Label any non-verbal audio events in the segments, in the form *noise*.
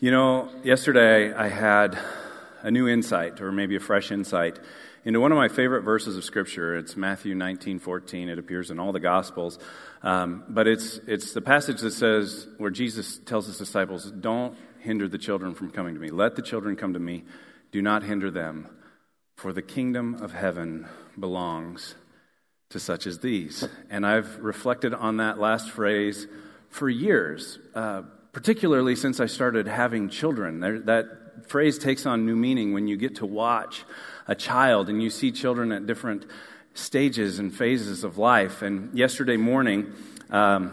You know, yesterday I had a new insight, or maybe a fresh insight, into one of my favorite verses of Scripture. It's Matthew 19, 14. It appears in all the Gospels. Um, but it's, it's the passage that says, where Jesus tells his disciples, Don't hinder the children from coming to me. Let the children come to me. Do not hinder them, for the kingdom of heaven belongs to such as these. And I've reflected on that last phrase for years. Uh, particularly since I started having children. There, that phrase takes on new meaning when you get to watch a child and you see children at different stages and phases of life. And yesterday morning, um,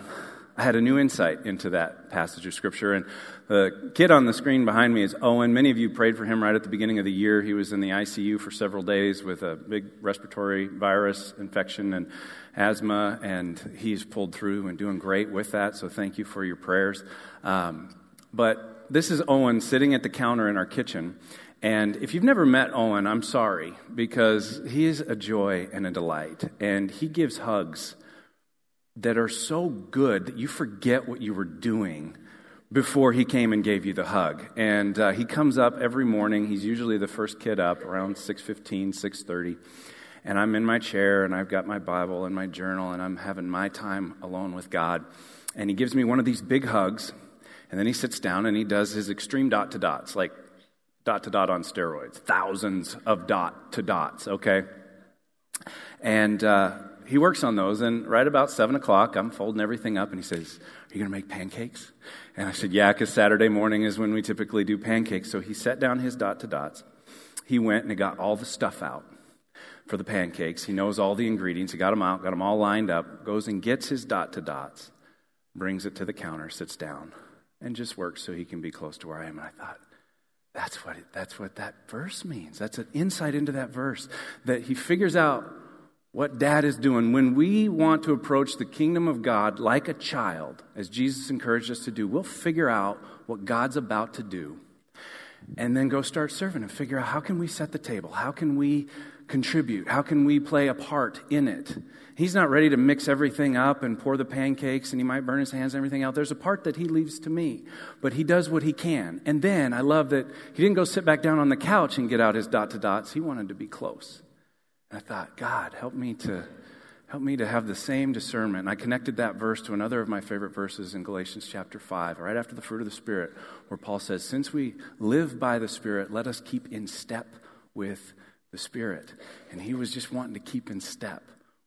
I had a new insight into that passage of Scripture. And the kid on the screen behind me is Owen. Many of you prayed for him right at the beginning of the year. He was in the ICU for several days with a big respiratory virus infection and asthma, and he's pulled through and doing great with that. So thank you for your prayers. Um, but this is Owen sitting at the counter in our kitchen. And if you've never met Owen, I'm sorry, because he is a joy and a delight. And he gives hugs that are so good that you forget what you were doing before he came and gave you the hug. And uh, he comes up every morning. He's usually the first kid up around 6.15, 6.30. And I'm in my chair, and I've got my Bible and my journal, and I'm having my time alone with God. And he gives me one of these big hugs, and then he sits down and he does his extreme dot to dots, like dot to dot on steroids, thousands of dot to dots, okay? And uh, he works on those, and right about 7 o'clock, I'm folding everything up, and he says, Are you going to make pancakes? And I said, Yeah, because Saturday morning is when we typically do pancakes. So he set down his dot to dots. He went and he got all the stuff out for the pancakes. He knows all the ingredients. He got them out, got them all lined up, goes and gets his dot to dots, brings it to the counter, sits down, and just works so he can be close to where I am. And I thought, that's what, it, that's what that verse means. That's an insight into that verse that he figures out what dad is doing. When we want to approach the kingdom of God like a child, as Jesus encouraged us to do, we'll figure out what God's about to do and then go start serving and figure out how can we set the table? How can we contribute? How can we play a part in it? He's not ready to mix everything up and pour the pancakes and he might burn his hands and everything out. There's a part that he leaves to me, but he does what he can. And then I love that he didn't go sit back down on the couch and get out his dot to dots. He wanted to be close. And I thought, God, help me to help me to have the same discernment. And I connected that verse to another of my favorite verses in Galatians chapter 5, right after the fruit of the Spirit, where Paul says, Since we live by the Spirit, let us keep in step with the Spirit. And he was just wanting to keep in step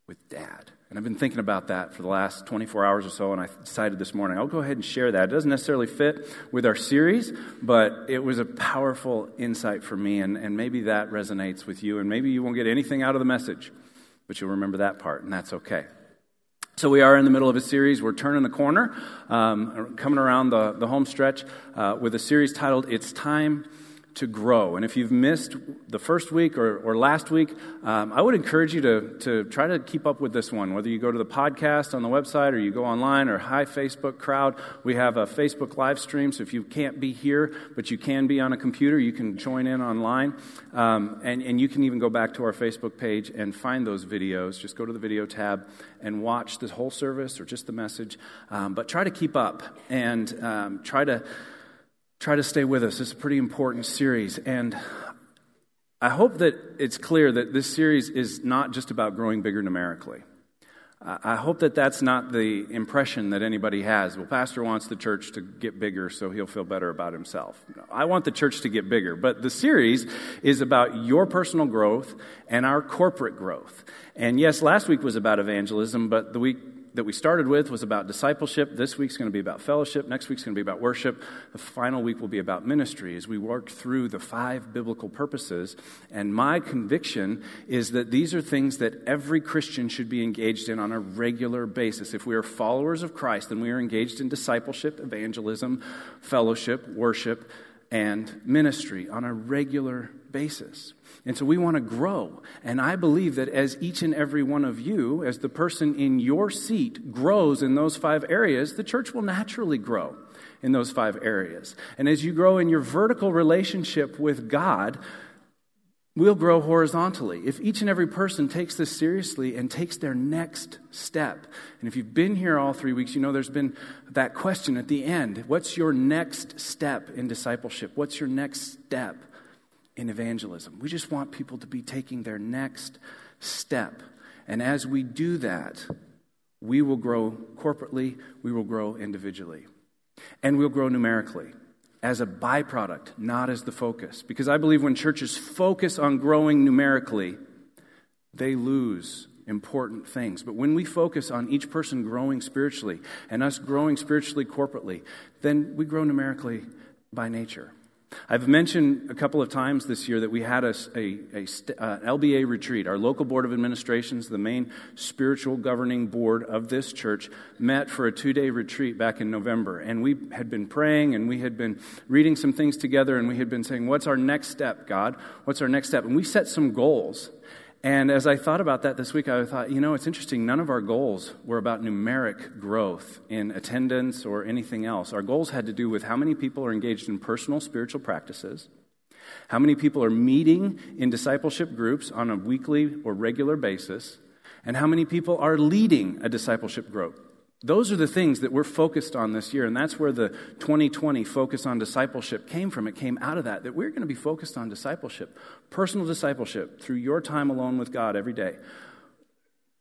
with dad. And I've been thinking about that for the last 24 hours or so, and I decided this morning I'll go ahead and share that. It doesn't necessarily fit with our series, but it was a powerful insight for me, and, and maybe that resonates with you, and maybe you won't get anything out of the message, but you'll remember that part, and that's okay. So we are in the middle of a series. We're turning the corner, um, coming around the, the home stretch uh, with a series titled It's Time to grow. And if you've missed the first week or, or last week, um, I would encourage you to, to try to keep up with this one. Whether you go to the podcast on the website or you go online or hi Facebook crowd, we have a Facebook live stream. So if you can't be here, but you can be on a computer, you can join in online. Um, and, and you can even go back to our Facebook page and find those videos. Just go to the video tab and watch the whole service or just the message. Um, but try to keep up and um, try to try to stay with us. It's a pretty important series. And I hope that it's clear that this series is not just about growing bigger numerically. I hope that that's not the impression that anybody has. Well, Pastor wants the church to get bigger so he'll feel better about himself. I want the church to get bigger, but the series is about your personal growth and our corporate growth. And yes, last week was about evangelism, but the week that we started with was about discipleship. This week's going to be about fellowship. Next week's going to be about worship. The final week will be about ministry as we work through the five biblical purposes. And my conviction is that these are things that every Christian should be engaged in on a regular basis. If we are followers of Christ, then we are engaged in discipleship, evangelism, fellowship, worship, and ministry on a regular basis. And so we want to grow. And I believe that as each and every one of you, as the person in your seat grows in those five areas, the church will naturally grow in those five areas. And as you grow in your vertical relationship with God, we'll grow horizontally. If each and every person takes this seriously and takes their next step, and if you've been here all three weeks, you know there's been that question at the end What's your next step in discipleship? What's your next step in evangelism? We just want people to be taking their next step. And as we do that, we will grow corporately, we will grow individually, and we'll grow numerically as a byproduct, not as the focus. Because I believe when churches focus on growing numerically, they lose important things. But when we focus on each person growing spiritually and us growing spiritually corporately, then we grow numerically by nature. I've mentioned a couple of times this year that we had a, a, a uh, LBA retreat. Our local board of administrations, the main spiritual governing board of this church, met for a two day retreat back in November. And we had been praying and we had been reading some things together and we had been saying, What's our next step, God? What's our next step? And we set some goals. And as I thought about that this week, I thought, you know, it's interesting. None of our goals were about numeric growth in attendance or anything else. Our goals had to do with how many people are engaged in personal spiritual practices, how many people are meeting in discipleship groups on a weekly or regular basis, and how many people are leading a discipleship group. Those are the things that we're focused on this year, and that's where the 2020 focus on discipleship came from. It came out of that, that we're going to be focused on discipleship, personal discipleship through your time alone with God every day.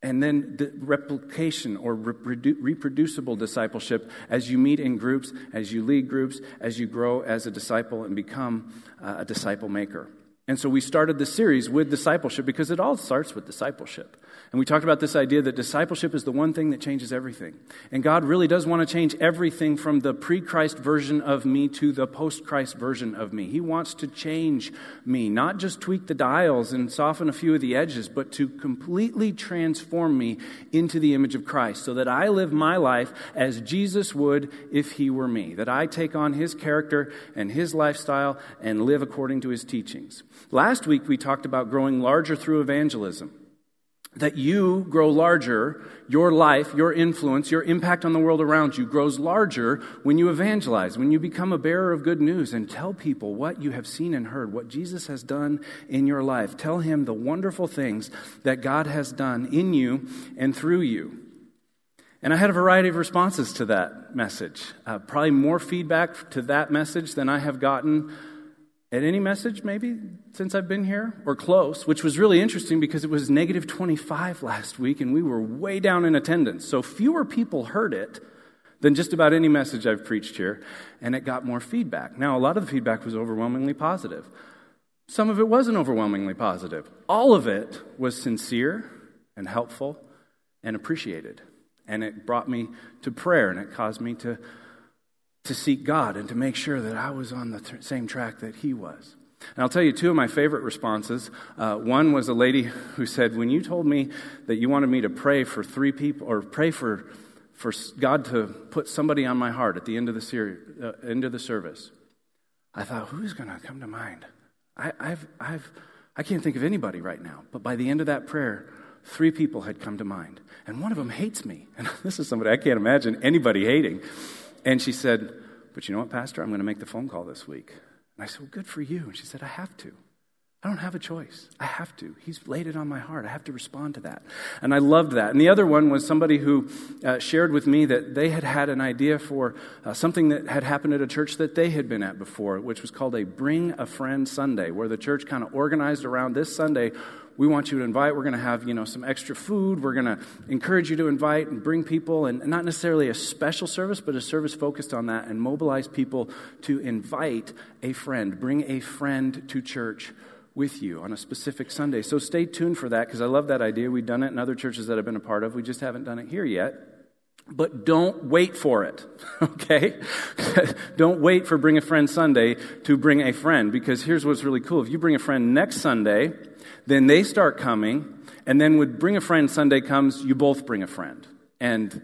And then the replication or reproducible discipleship as you meet in groups, as you lead groups, as you grow as a disciple and become uh, a disciple maker. And so we started this series with discipleship because it all starts with discipleship. And we talked about this idea that discipleship is the one thing that changes everything. And God really does want to change everything from the pre Christ version of me to the post Christ version of me. He wants to change me, not just tweak the dials and soften a few of the edges, but to completely transform me into the image of Christ so that I live my life as Jesus would if he were me. That I take on his character and his lifestyle and live according to his teachings. Last week we talked about growing larger through evangelism that you grow larger, your life, your influence, your impact on the world around you grows larger when you evangelize, when you become a bearer of good news and tell people what you have seen and heard, what Jesus has done in your life. Tell him the wonderful things that God has done in you and through you. And I had a variety of responses to that message. Uh, probably more feedback to that message than I have gotten at any message maybe since I've been here or close, which was really interesting because it was negative 25 last week and we were way down in attendance. So fewer people heard it than just about any message I've preached here, and it got more feedback. Now, a lot of the feedback was overwhelmingly positive. Some of it wasn't overwhelmingly positive. All of it was sincere and helpful and appreciated. And it brought me to prayer and it caused me to to seek God and to make sure that I was on the t- same track that he was. And I'll tell you two of my favorite responses. Uh, one was a lady who said, When you told me that you wanted me to pray for three people, or pray for, for God to put somebody on my heart at the end of the, ser- uh, end of the service, I thought, Who's going to come to mind? I, I've, I've, I can't think of anybody right now. But by the end of that prayer, three people had come to mind. And one of them hates me. *laughs* And this is somebody I can't imagine anybody hating. And she said, But you know what, Pastor? I'm going to make the phone call this week. And I said, Well, good for you. And she said, I have to. I don't have a choice. I have to. He's laid it on my heart. I have to respond to that. And I loved that. And the other one was somebody who uh, shared with me that they had had an idea for uh, something that had happened at a church that they had been at before, which was called a Bring a Friend Sunday, where the church kind of organized around this Sunday we want you to invite. We're going to have, you know, some extra food. We're going to encourage you to invite and bring people, and not necessarily a special service, but a service focused on that, and mobilize people to invite a friend, bring a friend to church with you on a specific Sunday. So stay tuned for that because I love that idea. We've done it in other churches that I've been a part of. We just haven't done it here yet. But don't wait for it, *laughs* okay? *laughs* don't wait for Bring a Friend Sunday to bring a friend because here's what's really cool. If you bring a friend next Sunday, then they start coming, and then when Bring a Friend Sunday comes, you both bring a friend. And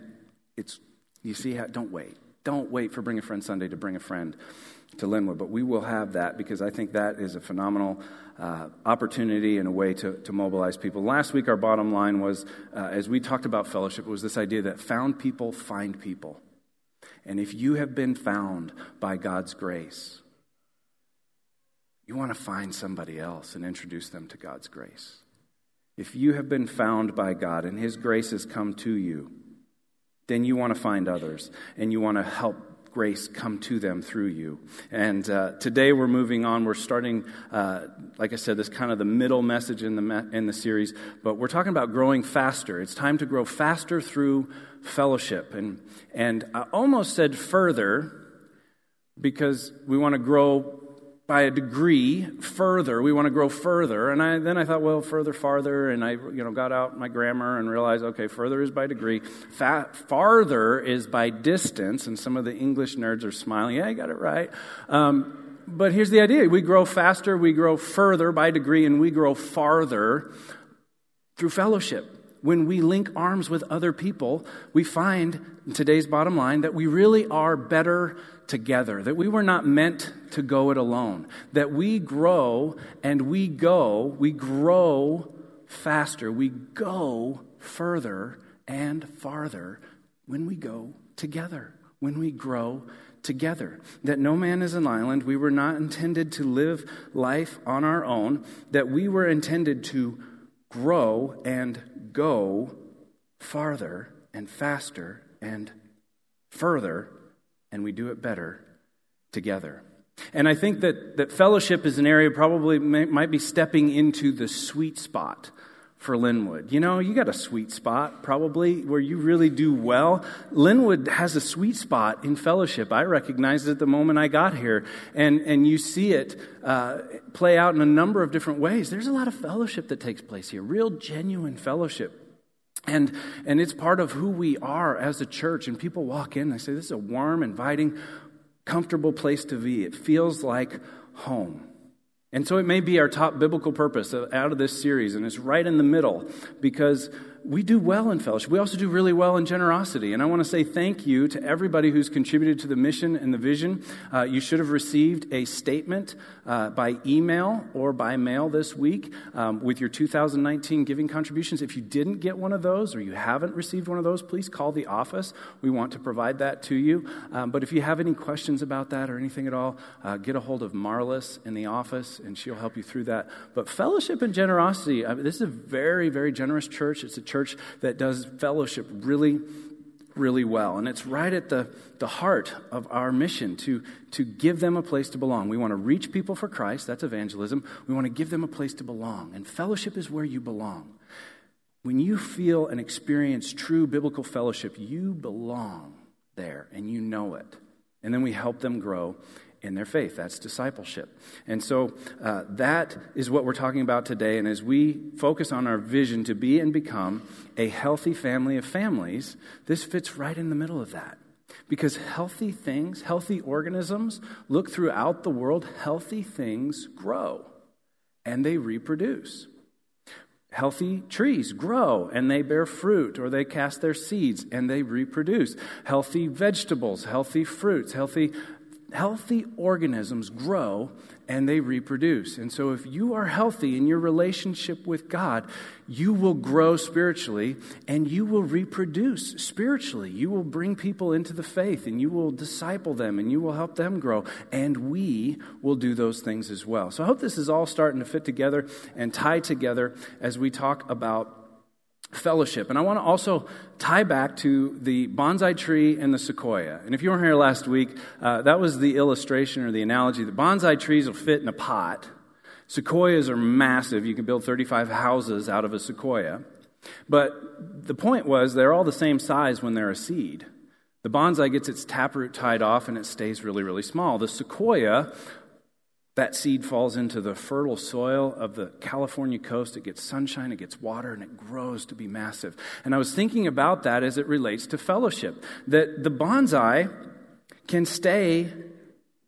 it's, you see how, don't wait. Don't wait for Bring a Friend Sunday to bring a friend to Linwood. But we will have that because I think that is a phenomenal uh, opportunity and a way to, to mobilize people. Last week, our bottom line was, uh, as we talked about fellowship, it was this idea that found people find people. And if you have been found by God's grace, you want to find somebody else and introduce them to God's grace. If you have been found by God and His grace has come to you, then you want to find others and you want to help grace come to them through you. And uh, today we're moving on. We're starting, uh, like I said, this kind of the middle message in the, me- in the series, but we're talking about growing faster. It's time to grow faster through fellowship. And, and I almost said further because we want to grow by a degree further. We want to grow further. And I, then I thought, well, further, farther. And I you know, got out my grammar and realized, okay, further is by degree. Fa- farther is by distance. And some of the English nerds are smiling. Yeah, I got it right. Um, but here's the idea we grow faster, we grow further by degree, and we grow farther through fellowship when we link arms with other people, we find today's bottom line that we really are better together, that we were not meant to go it alone, that we grow and we go, we grow faster, we go further and farther when we go together, when we grow together. That no man is an island. We were not intended to live life on our own, that we were intended to grow and go farther and faster and further, and we do it better together. And I think that, that fellowship is an area probably may, might be stepping into the sweet spot for Linwood. You know, you got a sweet spot probably where you really do well. Linwood has a sweet spot in fellowship. I recognized it the moment I got here. And, and you see it uh, play out in a number of different ways. There's a lot of fellowship that takes place here, real genuine fellowship. And, and it's part of who we are as a church. And people walk in and they say, This is a warm, inviting, comfortable place to be. It feels like home. And so it may be our top biblical purpose out of this series, and it's right in the middle because we do well in fellowship. We also do really well in generosity. And I want to say thank you to everybody who's contributed to the mission and the vision. Uh, you should have received a statement uh, by email or by mail this week um, with your 2019 giving contributions. If you didn't get one of those or you haven't received one of those, please call the office. We want to provide that to you. Um, but if you have any questions about that or anything at all, uh, get a hold of Marlis in the office and she'll help you through that. But fellowship and generosity, uh, this is a very, very generous church. It's a church that does fellowship really, really well. And it's right at the, the heart of our mission to, to give them a place to belong. We want to reach people for Christ, that's evangelism. We want to give them a place to belong. And fellowship is where you belong. When you feel and experience true biblical fellowship, you belong there and you know it. And then we help them grow in their faith. That's discipleship. And so uh, that is what we're talking about today. And as we focus on our vision to be and become a healthy family of families, this fits right in the middle of that. Because healthy things, healthy organisms, look throughout the world, healthy things grow and they reproduce. Healthy trees grow and they bear fruit or they cast their seeds and they reproduce. Healthy vegetables, healthy fruits, healthy healthy organisms grow and they reproduce. And so, if you are healthy in your relationship with God, you will grow spiritually and you will reproduce spiritually. You will bring people into the faith and you will disciple them and you will help them grow. And we will do those things as well. So, I hope this is all starting to fit together and tie together as we talk about fellowship. And I want to also tie back to the bonsai tree and the sequoia. And if you weren't here last week, uh, that was the illustration or the analogy. The bonsai trees will fit in a pot. Sequoias are massive. You can build 35 houses out of a sequoia. But the point was they're all the same size when they're a seed. The bonsai gets its taproot tied off and it stays really, really small. The sequoia that seed falls into the fertile soil of the California coast. It gets sunshine, it gets water, and it grows to be massive. And I was thinking about that as it relates to fellowship. That the bonsai can stay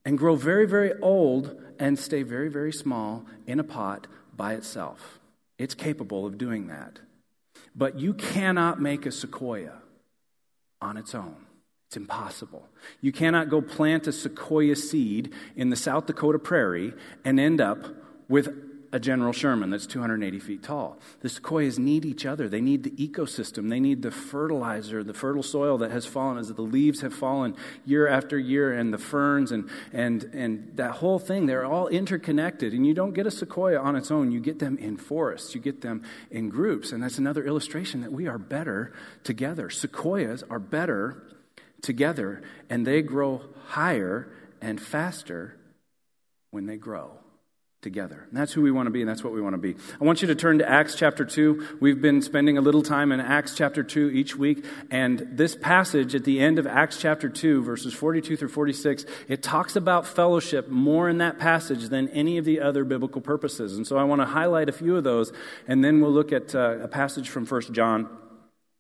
and grow very, very old and stay very, very small in a pot by itself. It's capable of doing that. But you cannot make a sequoia on its own. It's impossible. You cannot go plant a sequoia seed in the South Dakota prairie and end up with a General Sherman that's 280 feet tall. The sequoias need each other. They need the ecosystem. They need the fertilizer, the fertile soil that has fallen as the leaves have fallen year after year, and the ferns and, and, and that whole thing. They're all interconnected. And you don't get a sequoia on its own. You get them in forests, you get them in groups. And that's another illustration that we are better together. Sequoias are better together, and they grow higher and faster when they grow together. And that's who we want to be, and that's what we want to be. I want you to turn to Acts chapter 2. We've been spending a little time in Acts chapter 2 each week, and this passage at the end of Acts chapter 2, verses 42 through 46, it talks about fellowship more in that passage than any of the other biblical purposes. And so I want to highlight a few of those, and then we'll look at uh, a passage from 1 John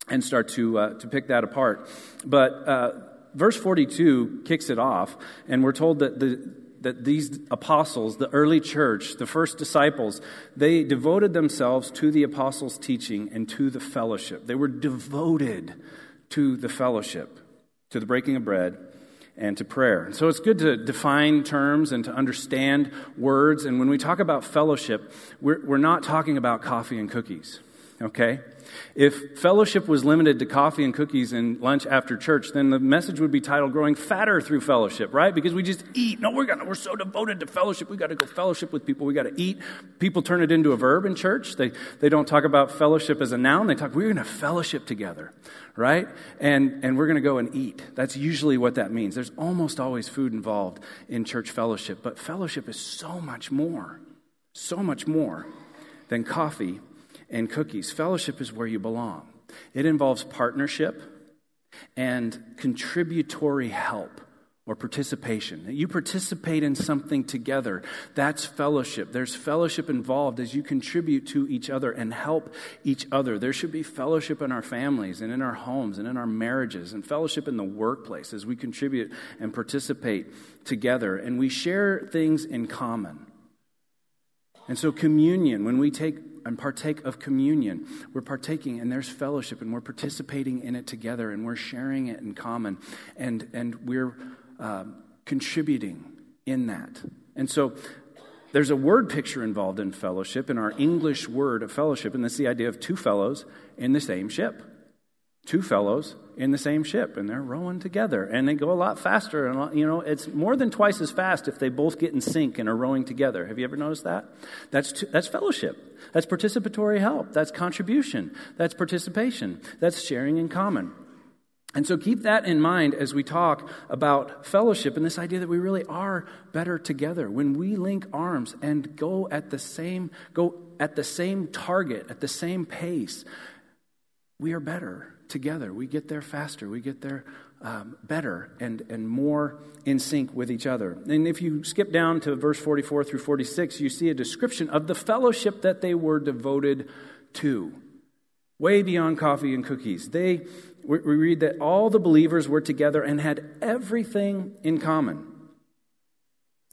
and start to, uh, to pick that apart. But uh, verse 42 kicks it off, and we're told that the that these apostles, the early church, the first disciples, they devoted themselves to the apostles' teaching and to the fellowship. They were devoted to the fellowship, to the breaking of bread, and to prayer. So it's good to define terms and to understand words. And when we talk about fellowship, we're, we're not talking about coffee and cookies, okay? If fellowship was limited to coffee and cookies and lunch after church, then the message would be titled Growing Fatter Through Fellowship, right? Because we just eat. No, we're, gonna, we're so devoted to fellowship. We got to go fellowship with people. We got to eat. People turn it into a verb in church. They, they don't talk about fellowship as a noun. They talk, we're to fellowship together, right? And, and we're to go and eat. That's usually what that means. There's almost always food involved in church fellowship, but fellowship is so much more, so much more than coffee and cookies. Fellowship is where you belong, it involves partnership and contributory help or participation. You participate in something together. That's fellowship. There's fellowship involved as you contribute to each other and help each other. There should be fellowship in our families and in our homes and in our marriages and fellowship in the workplace as we contribute and participate together and we share things in common. And so, communion, when we take and partake of communion. We're partaking, and there's fellowship, and we're participating in it together, and we're sharing it in common, and, and we're uh, contributing in that. And so there's a word picture involved in fellowship, in our English word of fellowship, and that's the idea of two fellows in the same ship. Two fellows in the same ship and they're rowing together and they go a lot faster and you know it's more than twice as fast if they both get in sync and are rowing together. Have you ever noticed that? That's that's fellowship. That's participatory help. That's contribution. That's participation. That's sharing in common. And so keep that in mind as we talk about fellowship and this idea that we really are better together. When we link arms and go at the same go at the same target at the same pace we are better together. We get there faster. We get there um, better and, and more in sync with each other. And if you skip down to verse 44 through 46, you see a description of the fellowship that they were devoted to. Way beyond coffee and cookies. They, we read that all the believers were together and had everything in common.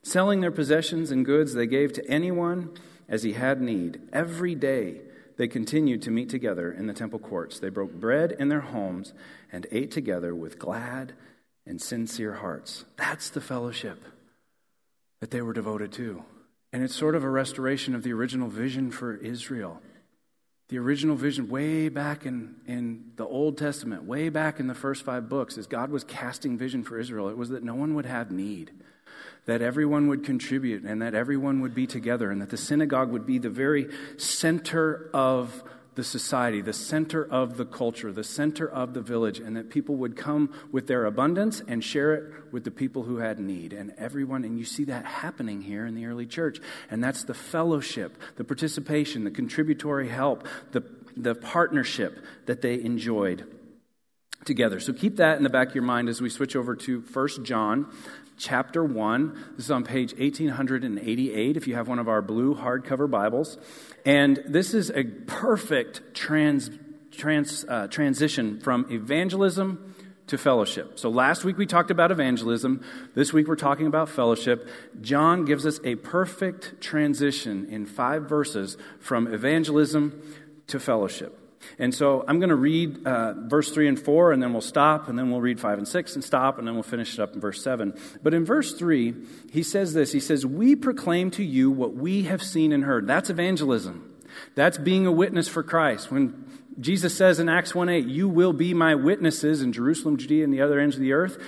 Selling their possessions and goods, they gave to anyone as he had need. Every day, they continued to meet together in the temple courts. They broke bread in their homes and ate together with glad and sincere hearts. That's the fellowship that they were devoted to. And it's sort of a restoration of the original vision for Israel. The original vision, way back in, in the Old Testament, way back in the first five books, as God was casting vision for Israel, it was that no one would have need that everyone would contribute and that everyone would be together and that the synagogue would be the very center of the society, the center of the culture, the center of the village, and that people would come with their abundance and share it with the people who had need. And everyone, and you see that happening here in the early church. And that's the fellowship, the participation, the contributory help, the, the partnership that they enjoyed together. So keep that in the back of your mind as we switch over to 1 John chapter 1. This is on page 1888 if you have one of our blue hardcover Bibles. And this is a perfect trans, trans, uh, transition from evangelism to fellowship. So last week we talked about evangelism. This week we're talking about fellowship. John gives us a perfect transition in five verses from evangelism to fellowship. And so I'm going to read uh, verse 3 and 4, and then we'll stop, and then we'll read 5 and 6 and stop, and then we'll finish it up in verse 7. But in verse 3, he says this He says, We proclaim to you what we have seen and heard. That's evangelism. That's being a witness for Christ. When Jesus says in Acts 1 8, You will be my witnesses in Jerusalem, Judea, and the other ends of the earth.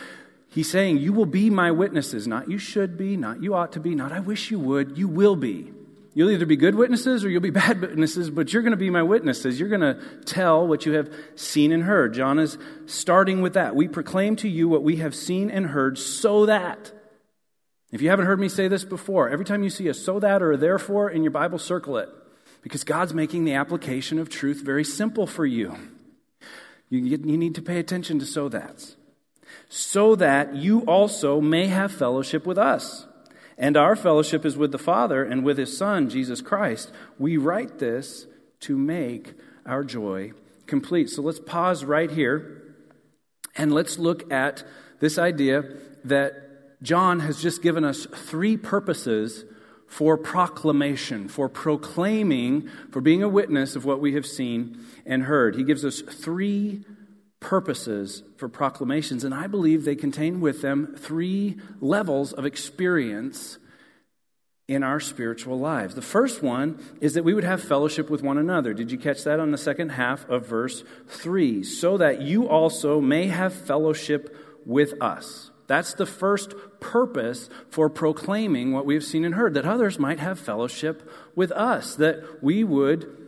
He's saying, You will be my witnesses. Not you should be, not you ought to be, not I wish you would. You will be. You'll either be good witnesses or you'll be *laughs* bad witnesses, but you're going to be my witnesses. You're going to tell what you have seen and heard. John is starting with that. We proclaim to you what we have seen and heard so that. If you haven't heard me say this before, every time you see a so that or a therefore in your Bible, circle it. Because God's making the application of truth very simple for you. You, you need to pay attention to so that's. So that you also may have fellowship with us. And our fellowship is with the Father and with His Son, Jesus Christ. We write this to make our joy complete. So let's pause right here and let's look at this idea that John has just given us three purposes for proclamation, for proclaiming, for being a witness of what we have seen and heard. He gives us three purposes for proclamations, and I believe they contain with them three levels of experience in our spiritual lives. The first one is that we would have fellowship with one another. Did you catch that on the second half of verse 3? So that you also may have fellowship with us. That's the first purpose for proclaiming what we've seen and heard, that others might have fellowship with us, that we would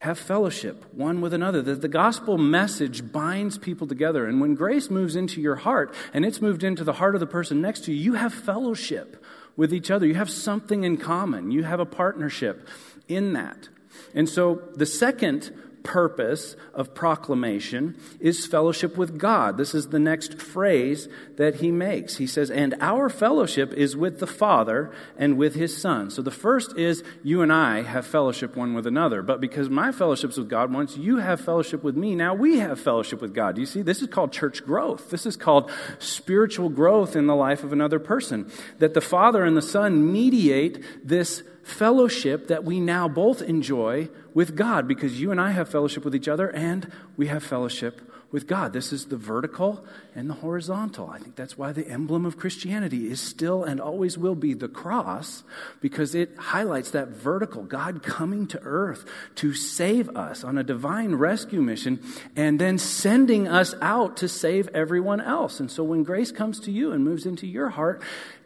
have fellowship one with another. That the gospel message binds people together. And when grace moves into your heart and it's moved into the heart of the person next to you, you have fellowship with each other. You have something in common. You have a partnership in that. And so the second purpose of proclamation is fellowship with God. This is the next phrase that he makes. He says, And our fellowship is with the Father and with his Son. So the first is you and I have fellowship one with another. But because my fellowship's with God, once you have fellowship with me, now we have fellowship with God. You see, this is called church growth. This is called spiritual growth in the life of another person. That the Father and the Son mediate this fellowship that we now both enjoy with God because you and I have fellowship with each other and we have fellowship with God. This is the vertical and the horizontal. I think that's why the emblem of Christianity is still and always will be the cross because it highlights that vertical God coming to earth to save us on a divine rescue mission and then sending us out to save everyone else. And so when grace comes to you and moves into your heart,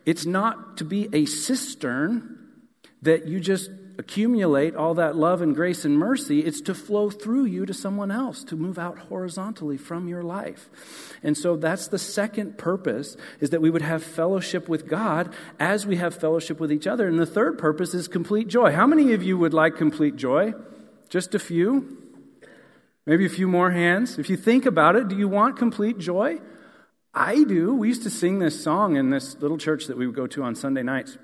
it's not to be a cistern that you just accumulate all that love and grace and mercy, it's to flow through you to someone else, to move out horizontally from your life. And so that's the second purpose, is that we would have fellowship with God as we have fellowship with each other. And the third purpose is complete joy. How many of you would like complete joy? Just a few? Maybe a few more hands? If you think about it, do you want complete joy? I do. We used to sing this song in this little church that we would go to on Sunday nights.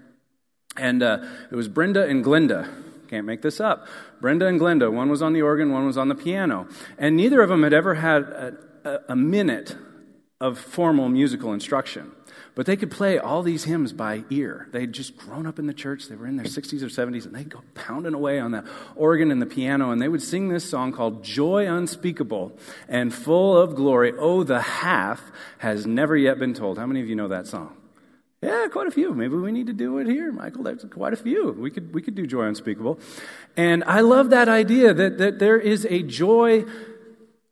And uh, it was Brenda and Glenda. Can't make this up. Brenda and Glinda. One was on the organ, one was on the piano. And neither of them had ever had a, a, a minute of formal musical instruction. But they could play all these hymns by ear. They had just grown up in the church. They were in their 60s or 70s, and they'd go pounding away on the organ and the piano, and they would sing this song called Joy Unspeakable and Full of Glory. Oh, the half has never yet been told. How many of you know that song? Yeah, quite a few. Maybe we need to do it here, Michael. That's quite a few. We could, we could do joy unspeakable. And I love that idea that, that there is a joy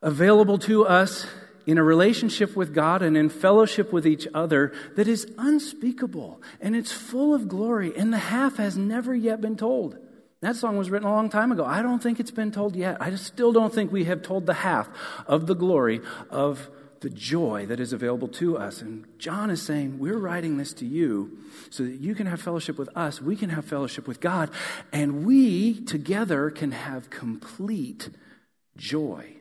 available to us in a relationship with God and in fellowship with each other that is unspeakable and it's full of glory and the half has never yet been told. That song was written a long time ago. I don't think it's been told yet. I still don't think we have told the half of the glory of the joy that is available to us. And John is saying, We're writing this to you so that you can have fellowship with us, we can have fellowship with God, and we together can have complete joy.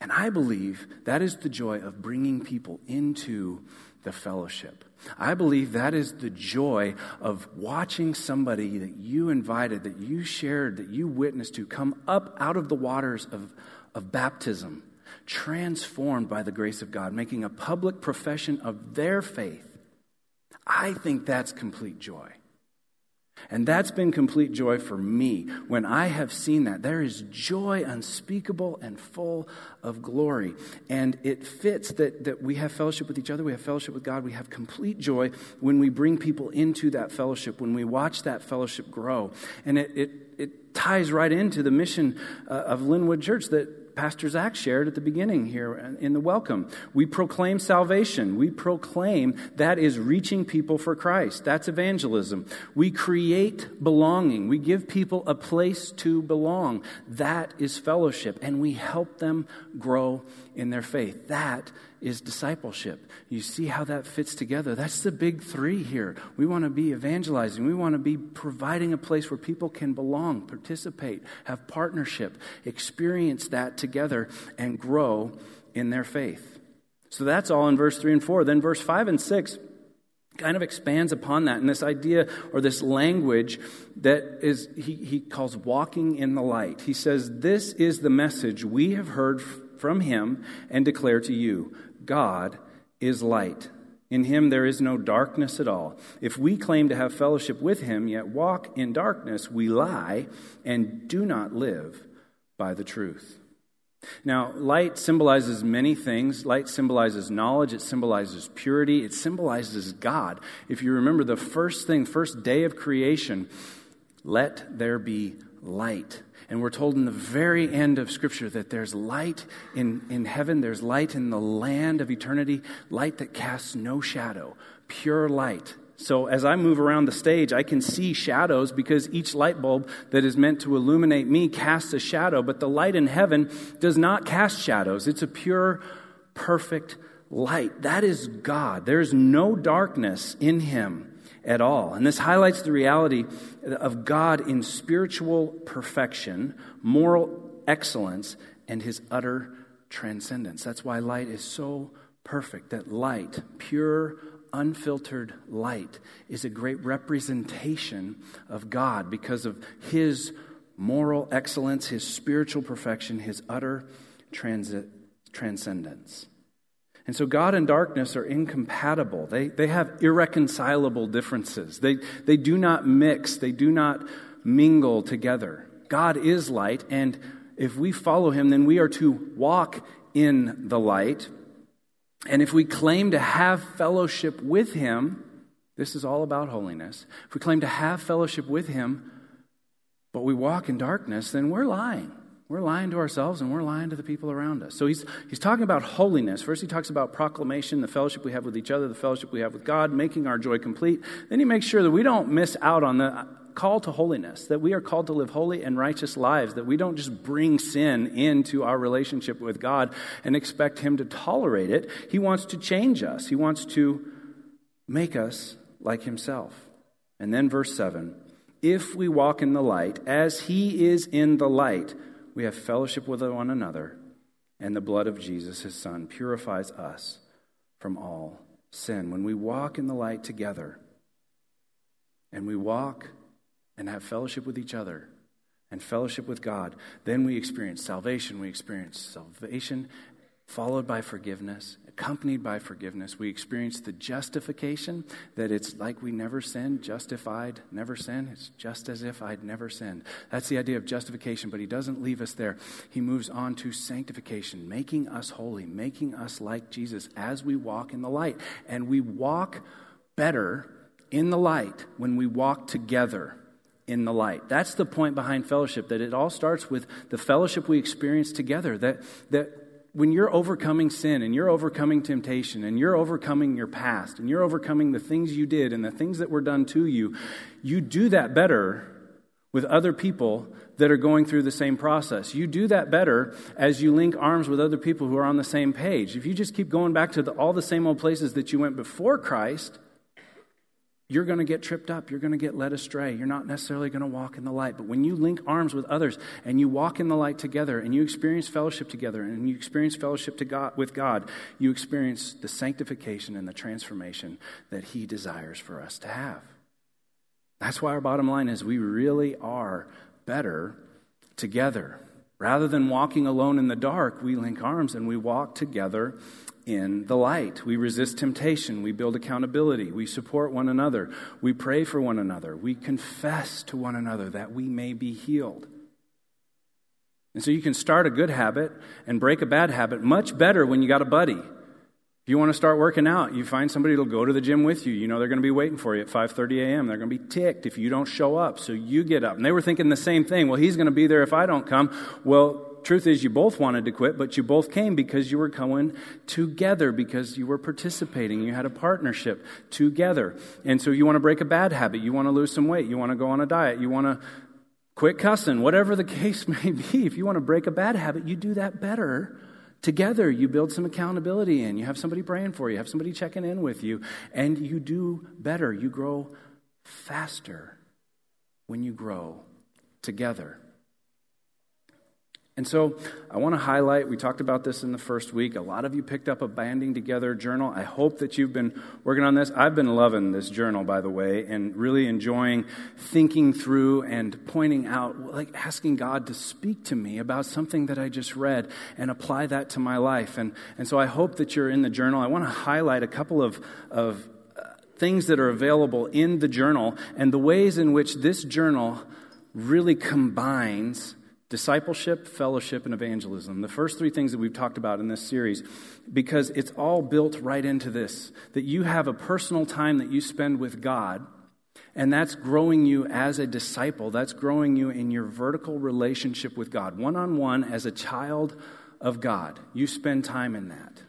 And I believe that is the joy of bringing people into the fellowship. I believe that is the joy of watching somebody that you invited, that you shared, that you witnessed to come up out of the waters of, of baptism transformed by the grace of God, making a public profession of their faith. I think that's complete joy. And that's been complete joy for me. When I have seen that, there is joy unspeakable and full of glory. And it fits that, that we have fellowship with each other, we have fellowship with God, we have complete joy when we bring people into that fellowship, when we watch that fellowship grow. And it, it, it ties right into the mission uh, of Linwood Church that Pastor Zach shared at the beginning here in the welcome. We proclaim salvation. We proclaim that is reaching people for Christ. That's evangelism. We create belonging. We give people a place to belong. That is fellowship. And we help them grow in their faith. That is discipleship. You see how that fits together. That's the big three here. We want to be evangelizing, we want to be providing a place where people can belong, participate, have partnership, experience that together, and grow in their faith. So that's all in verse 3 and 4. Then verse 5 and 6 kind of expands upon that and this idea or this language that is he, he calls walking in the light he says this is the message we have heard from him and declare to you God is light. In him there is no darkness at all. If we claim to have fellowship with him, yet walk in darkness, we lie and do not live by the truth. Now, light symbolizes many things. Light symbolizes knowledge, it symbolizes purity, it symbolizes God. If you remember the first thing, first day of creation, let there be light. And we're told in the very end of Scripture that there's light in, in heaven, there's light in the land of eternity, light that casts no shadow, pure light. So as I move around the stage, I can see shadows because each light bulb that is meant to illuminate me casts a shadow. But the light in heaven does not cast shadows, it's a pure, perfect light. That is God. There is no darkness in Him at all. And this highlights the reality of God in spiritual perfection, moral excellence, and his utter transcendence. That's why light is so perfect. That light, pure, unfiltered light, is a great representation of God because of his moral excellence, his spiritual perfection, his utter transcendence. And so God and darkness are incompatible. They, they have irreconcilable differences. They, they do not mix, they do not mingle together. God is light, and if we follow him, then we are to walk in the light. And if we claim to have fellowship with him, this is all about holiness. If we claim to have fellowship with him, but we walk in darkness, then we're lying. We're lying to ourselves and we're lying to the people around us. So he's, he's talking about holiness. First, he talks about proclamation, the fellowship we have with each other, the fellowship we have with God, making our joy complete. Then he makes sure that we don't miss out on the call to holiness, that we are called to live holy and righteous lives, that we don't just bring sin into our relationship with God and expect him to tolerate it. He wants to change us, he wants to make us like himself. And then, verse 7 if we walk in the light as he is in the light, we have fellowship with one another, and the blood of Jesus, his Son, purifies us from all sin. When we walk in the light together, and we walk and have fellowship with each other and fellowship with God, then we experience salvation. We experience salvation followed by forgiveness, accompanied by forgiveness. We experience the justification that it's like we never sinned, justified, never sinned. It's just as if I'd never sinned. That's the idea of justification, but he doesn't leave us there. He moves on to sanctification, making us holy, making us like Jesus as we walk in the light. And we walk better in the light when we walk together in the light. That's the point behind fellowship, that it all starts with the fellowship we experience together, that, that when you're overcoming sin and you're overcoming temptation and you're overcoming your past and you're overcoming the things you did and the things that were done to you, you do that better with other people that are going through the same process. You do that better as you link arms with other people who are on the same page. If you just keep going back to the, all the same old places that you went before Christ, you're going to get tripped up. You're going to get led astray. You're not necessarily going to walk in the light. But when you link arms with others and you walk in the light together and you experience fellowship together and you experience fellowship to God, with God, you experience the sanctification and the transformation that He desires for us to have. That's why our bottom line is we really are better together. Rather than walking alone in the dark, we link arms and we walk together in the light. We resist temptation. We build accountability. We support one another. We pray for one another. We confess to one another that we may be healed. And so you can start a good habit and break a bad habit much better when you got a buddy. If you want to start working out, you find somebody that'll go to the gym with you. You know they're going to be waiting for you at 5:30 a.m. They're going to be ticked if you don't show up. So you get up. And they were thinking the same thing. Well, he's going to be there if I don't come. Well, truth is you both wanted to quit, but you both came because you were going together, because you were participating. You had a partnership together. And so you want to break a bad habit. You want to lose some weight. You want to go on a diet. You want to quit cussing. Whatever the *laughs* case may be, if you want to break a bad habit, you do that better Together, you build some accountability in. You have somebody praying for you, have somebody checking in with you, and you do better. You grow faster when you grow together. And so I want to highlight, we talked about this in the first week. A lot of you picked up a banding together journal. I hope that you've been working on this. I've been loving this journal, by the way, and really enjoying thinking through and pointing out, like asking God to speak to me about something that I just read and apply that to my life. And, and so I hope that you're in the journal. I want to highlight a couple of, of uh, things that are available in the journal and the ways in which this journal really combines discipleship, fellowship, and evangelism. The first three things that we've talked about in this series, because it's all built right into this that you have a personal time that you spend with God, and that's growing you as a disciple. That's growing you in your vertical relationship with God, one on one as a child of God. You spend time in that.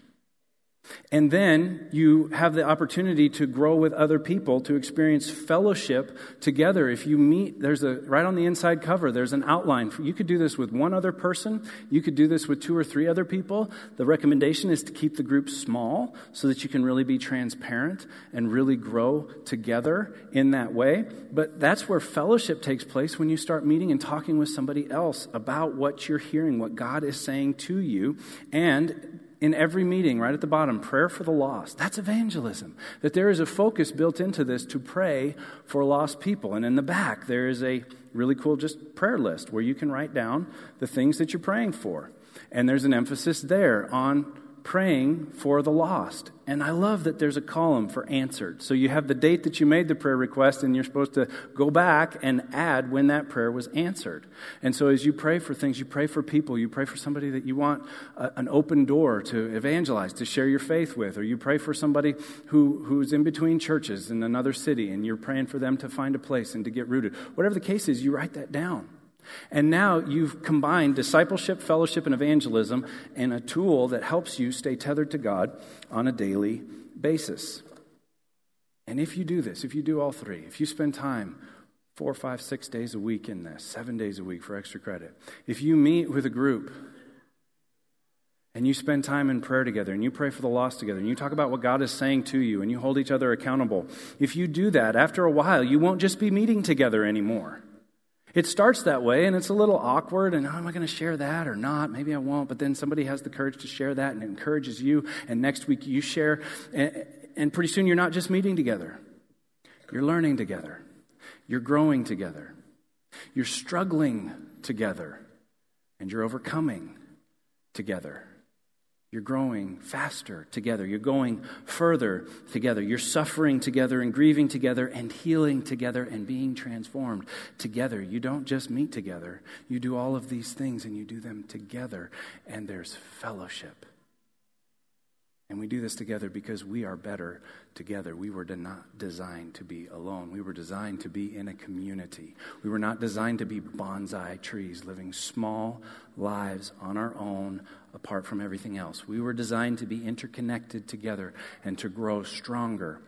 And then you have the opportunity to grow with other people, to experience fellowship together. If you meet, there's a, right on the inside cover, there's an outline. You could do this with one other person. You could do this with two or three other people. The recommendation is to keep the group small so that you can really be transparent and really grow together in that way. But that's where fellowship takes place when you start meeting and talking with somebody else about what you're hearing, what God is saying to you. And in every meeting, right at the bottom, prayer for the lost. That's evangelism. That there is a focus built into this to pray for lost people. And in the back, there is a really cool just prayer list where you can write down the things that you're praying for. And there's an emphasis there on praying for the lost. And I love that there's a column for answered. So you have the date that you made the prayer request, and you're supposed to go back and add when that prayer was answered. And so as you pray for things, you pray for people, you pray for somebody that you want a, an open door to evangelize, to share your faith with, or you pray for somebody who, who's in between churches in another city, and you're praying for them to find a place and to get rooted. Whatever the case is, you write that down. And now you've combined discipleship, fellowship, and evangelism in a tool that helps you stay tethered to God on a daily basis. And if you do this, if you do all three, if you spend time four, five, six days a week in this, seven days a week for extra credit, if you meet with a group and you spend time in prayer together and you pray for the lost together and you talk about what God is saying to you and you hold each other accountable, if you do that, after a while, you won't just be meeting together anymore. It starts that way, and it's a little awkward, and oh, am I going to share that or not? Maybe I won't, but then somebody has the courage to share that and it encourages you, and next week you share, and, and pretty soon you're not just meeting together, you're learning together, you're growing together, you're struggling together, and you're overcoming together. You're growing faster together. You're going further together. You're suffering together and grieving together and healing together and being transformed together. You don't just meet together. You do all of these things and you do them together. And there's fellowship. And we do this together because we are better together. We were not designed to be alone. We were designed to be in a community. We were not designed to be bonsai trees living small lives on our own apart from everything else. We were designed to be interconnected together and to grow stronger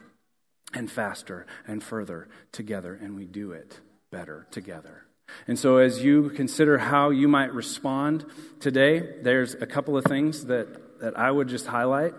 and faster and further together. And we do it better together. And so, as you consider how you might respond today, there's a couple of things that that I would just highlight.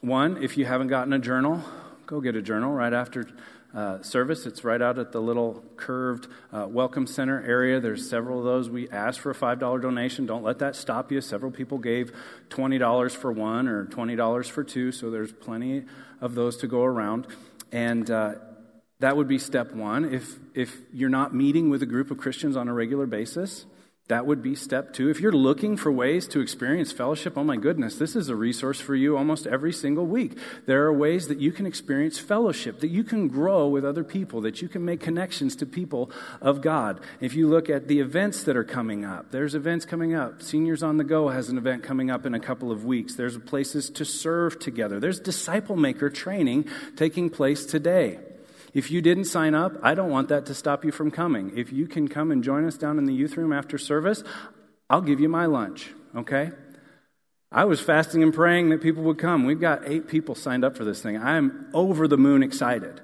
One, if you haven't gotten a journal, go get a journal right after uh, service. It's right out at the little curved uh, welcome center area. There's several of those. We asked for a $5 donation. Don't let that stop you. Several people gave $20 for one or $20 for two, so there's plenty of those to go around. And uh, that would be step one. If, if you're not meeting with a group of Christians on a regular basis, That would be step two. If you're looking for ways to experience fellowship, oh my goodness, this is a resource for you almost every single week. There are ways that you can experience fellowship, that you can grow with other people, that you can make connections to people of God. If you look at the events that are coming up, there's events coming up. Seniors on the Go has an event coming up in a couple of weeks. There's places to serve together. There's disciple maker training taking place today. If you didn't sign up, I don't want that to stop you from coming. If you can come and join us down in the youth room after service, I'll give you my lunch, okay? I was fasting and praying that people would come. We've got eight people signed up for this thing. I'm over the moon excited.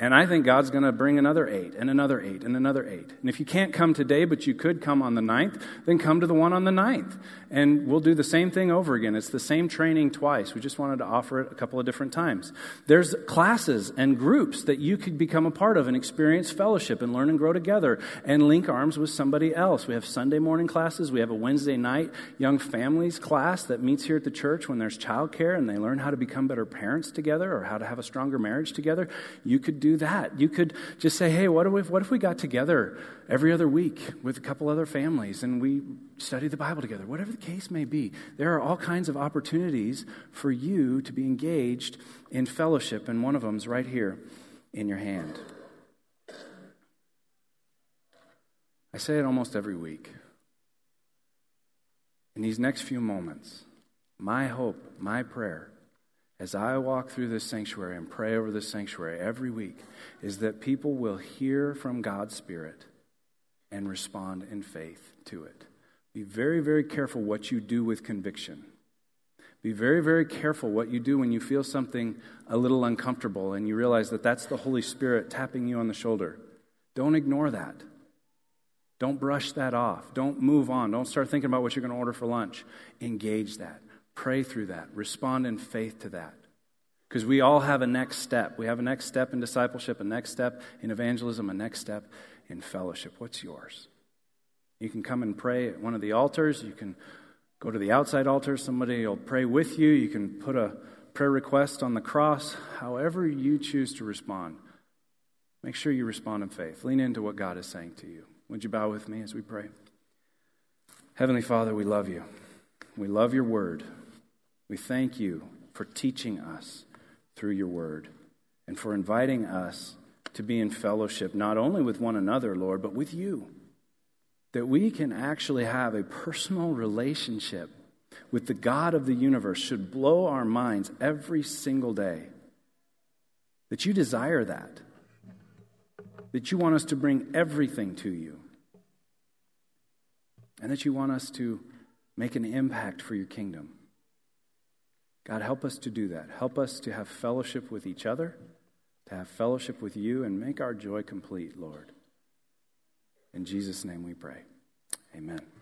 And I think God's going to bring another eight and another eight and another eight. And if you can't come today, but you could come on the ninth, then come to the one on the ninth. And we'll do the same thing over again. It's the same training twice. We just wanted to offer it a couple of different times. There's classes and groups that you could become a part of and experience fellowship and learn and grow together and link arms with somebody else. We have Sunday morning classes. We have a Wednesday night young families class that meets here at the church when there's childcare and they learn how to become better parents together or how to have a stronger marriage together. You could do that. You could just say, hey, what if, what if we got together every other week with a couple other families and we study the Bible together? Whatever the case may be, there are all kinds of opportunities for you to be engaged in fellowship, and one of them is right here in your hand. I say it almost every week. In these next few moments, my hope, my prayer as I walk through this sanctuary and pray over this sanctuary every week is that people will hear from God's Spirit and respond in faith to it. Be very, very careful what you do with conviction. Be very, very careful what you do when you feel something a little uncomfortable and you realize that that's the Holy Spirit tapping you on the shoulder. Don't ignore that. Don't brush that off. Don't move on. Don't start thinking about what you're going to order for lunch. Engage that. Pray through that. Respond in faith to that. Because we all have a next step. We have a next step in discipleship, a next step in evangelism, a next step in fellowship. What's yours? You can come and pray at one of the altars. You can go to the outside altar. Somebody will pray with you. You can put a prayer request on the cross. However, you choose to respond, make sure you respond in faith. Lean into what God is saying to you. Would you bow with me as we pray? Heavenly Father, we love you. We love your word. We thank you for teaching us through your word and for inviting us to be in fellowship not only with one another, Lord, but with you. That we can actually have a personal relationship with the God of the universe should blow our minds every single day. That you desire that. That you want us to bring everything to you. And that you want us to make an impact for your kingdom. God, help us to do that. Help us to have fellowship with each other, to have fellowship with you, and make our joy complete, Lord. In Jesus' name we pray. Amen.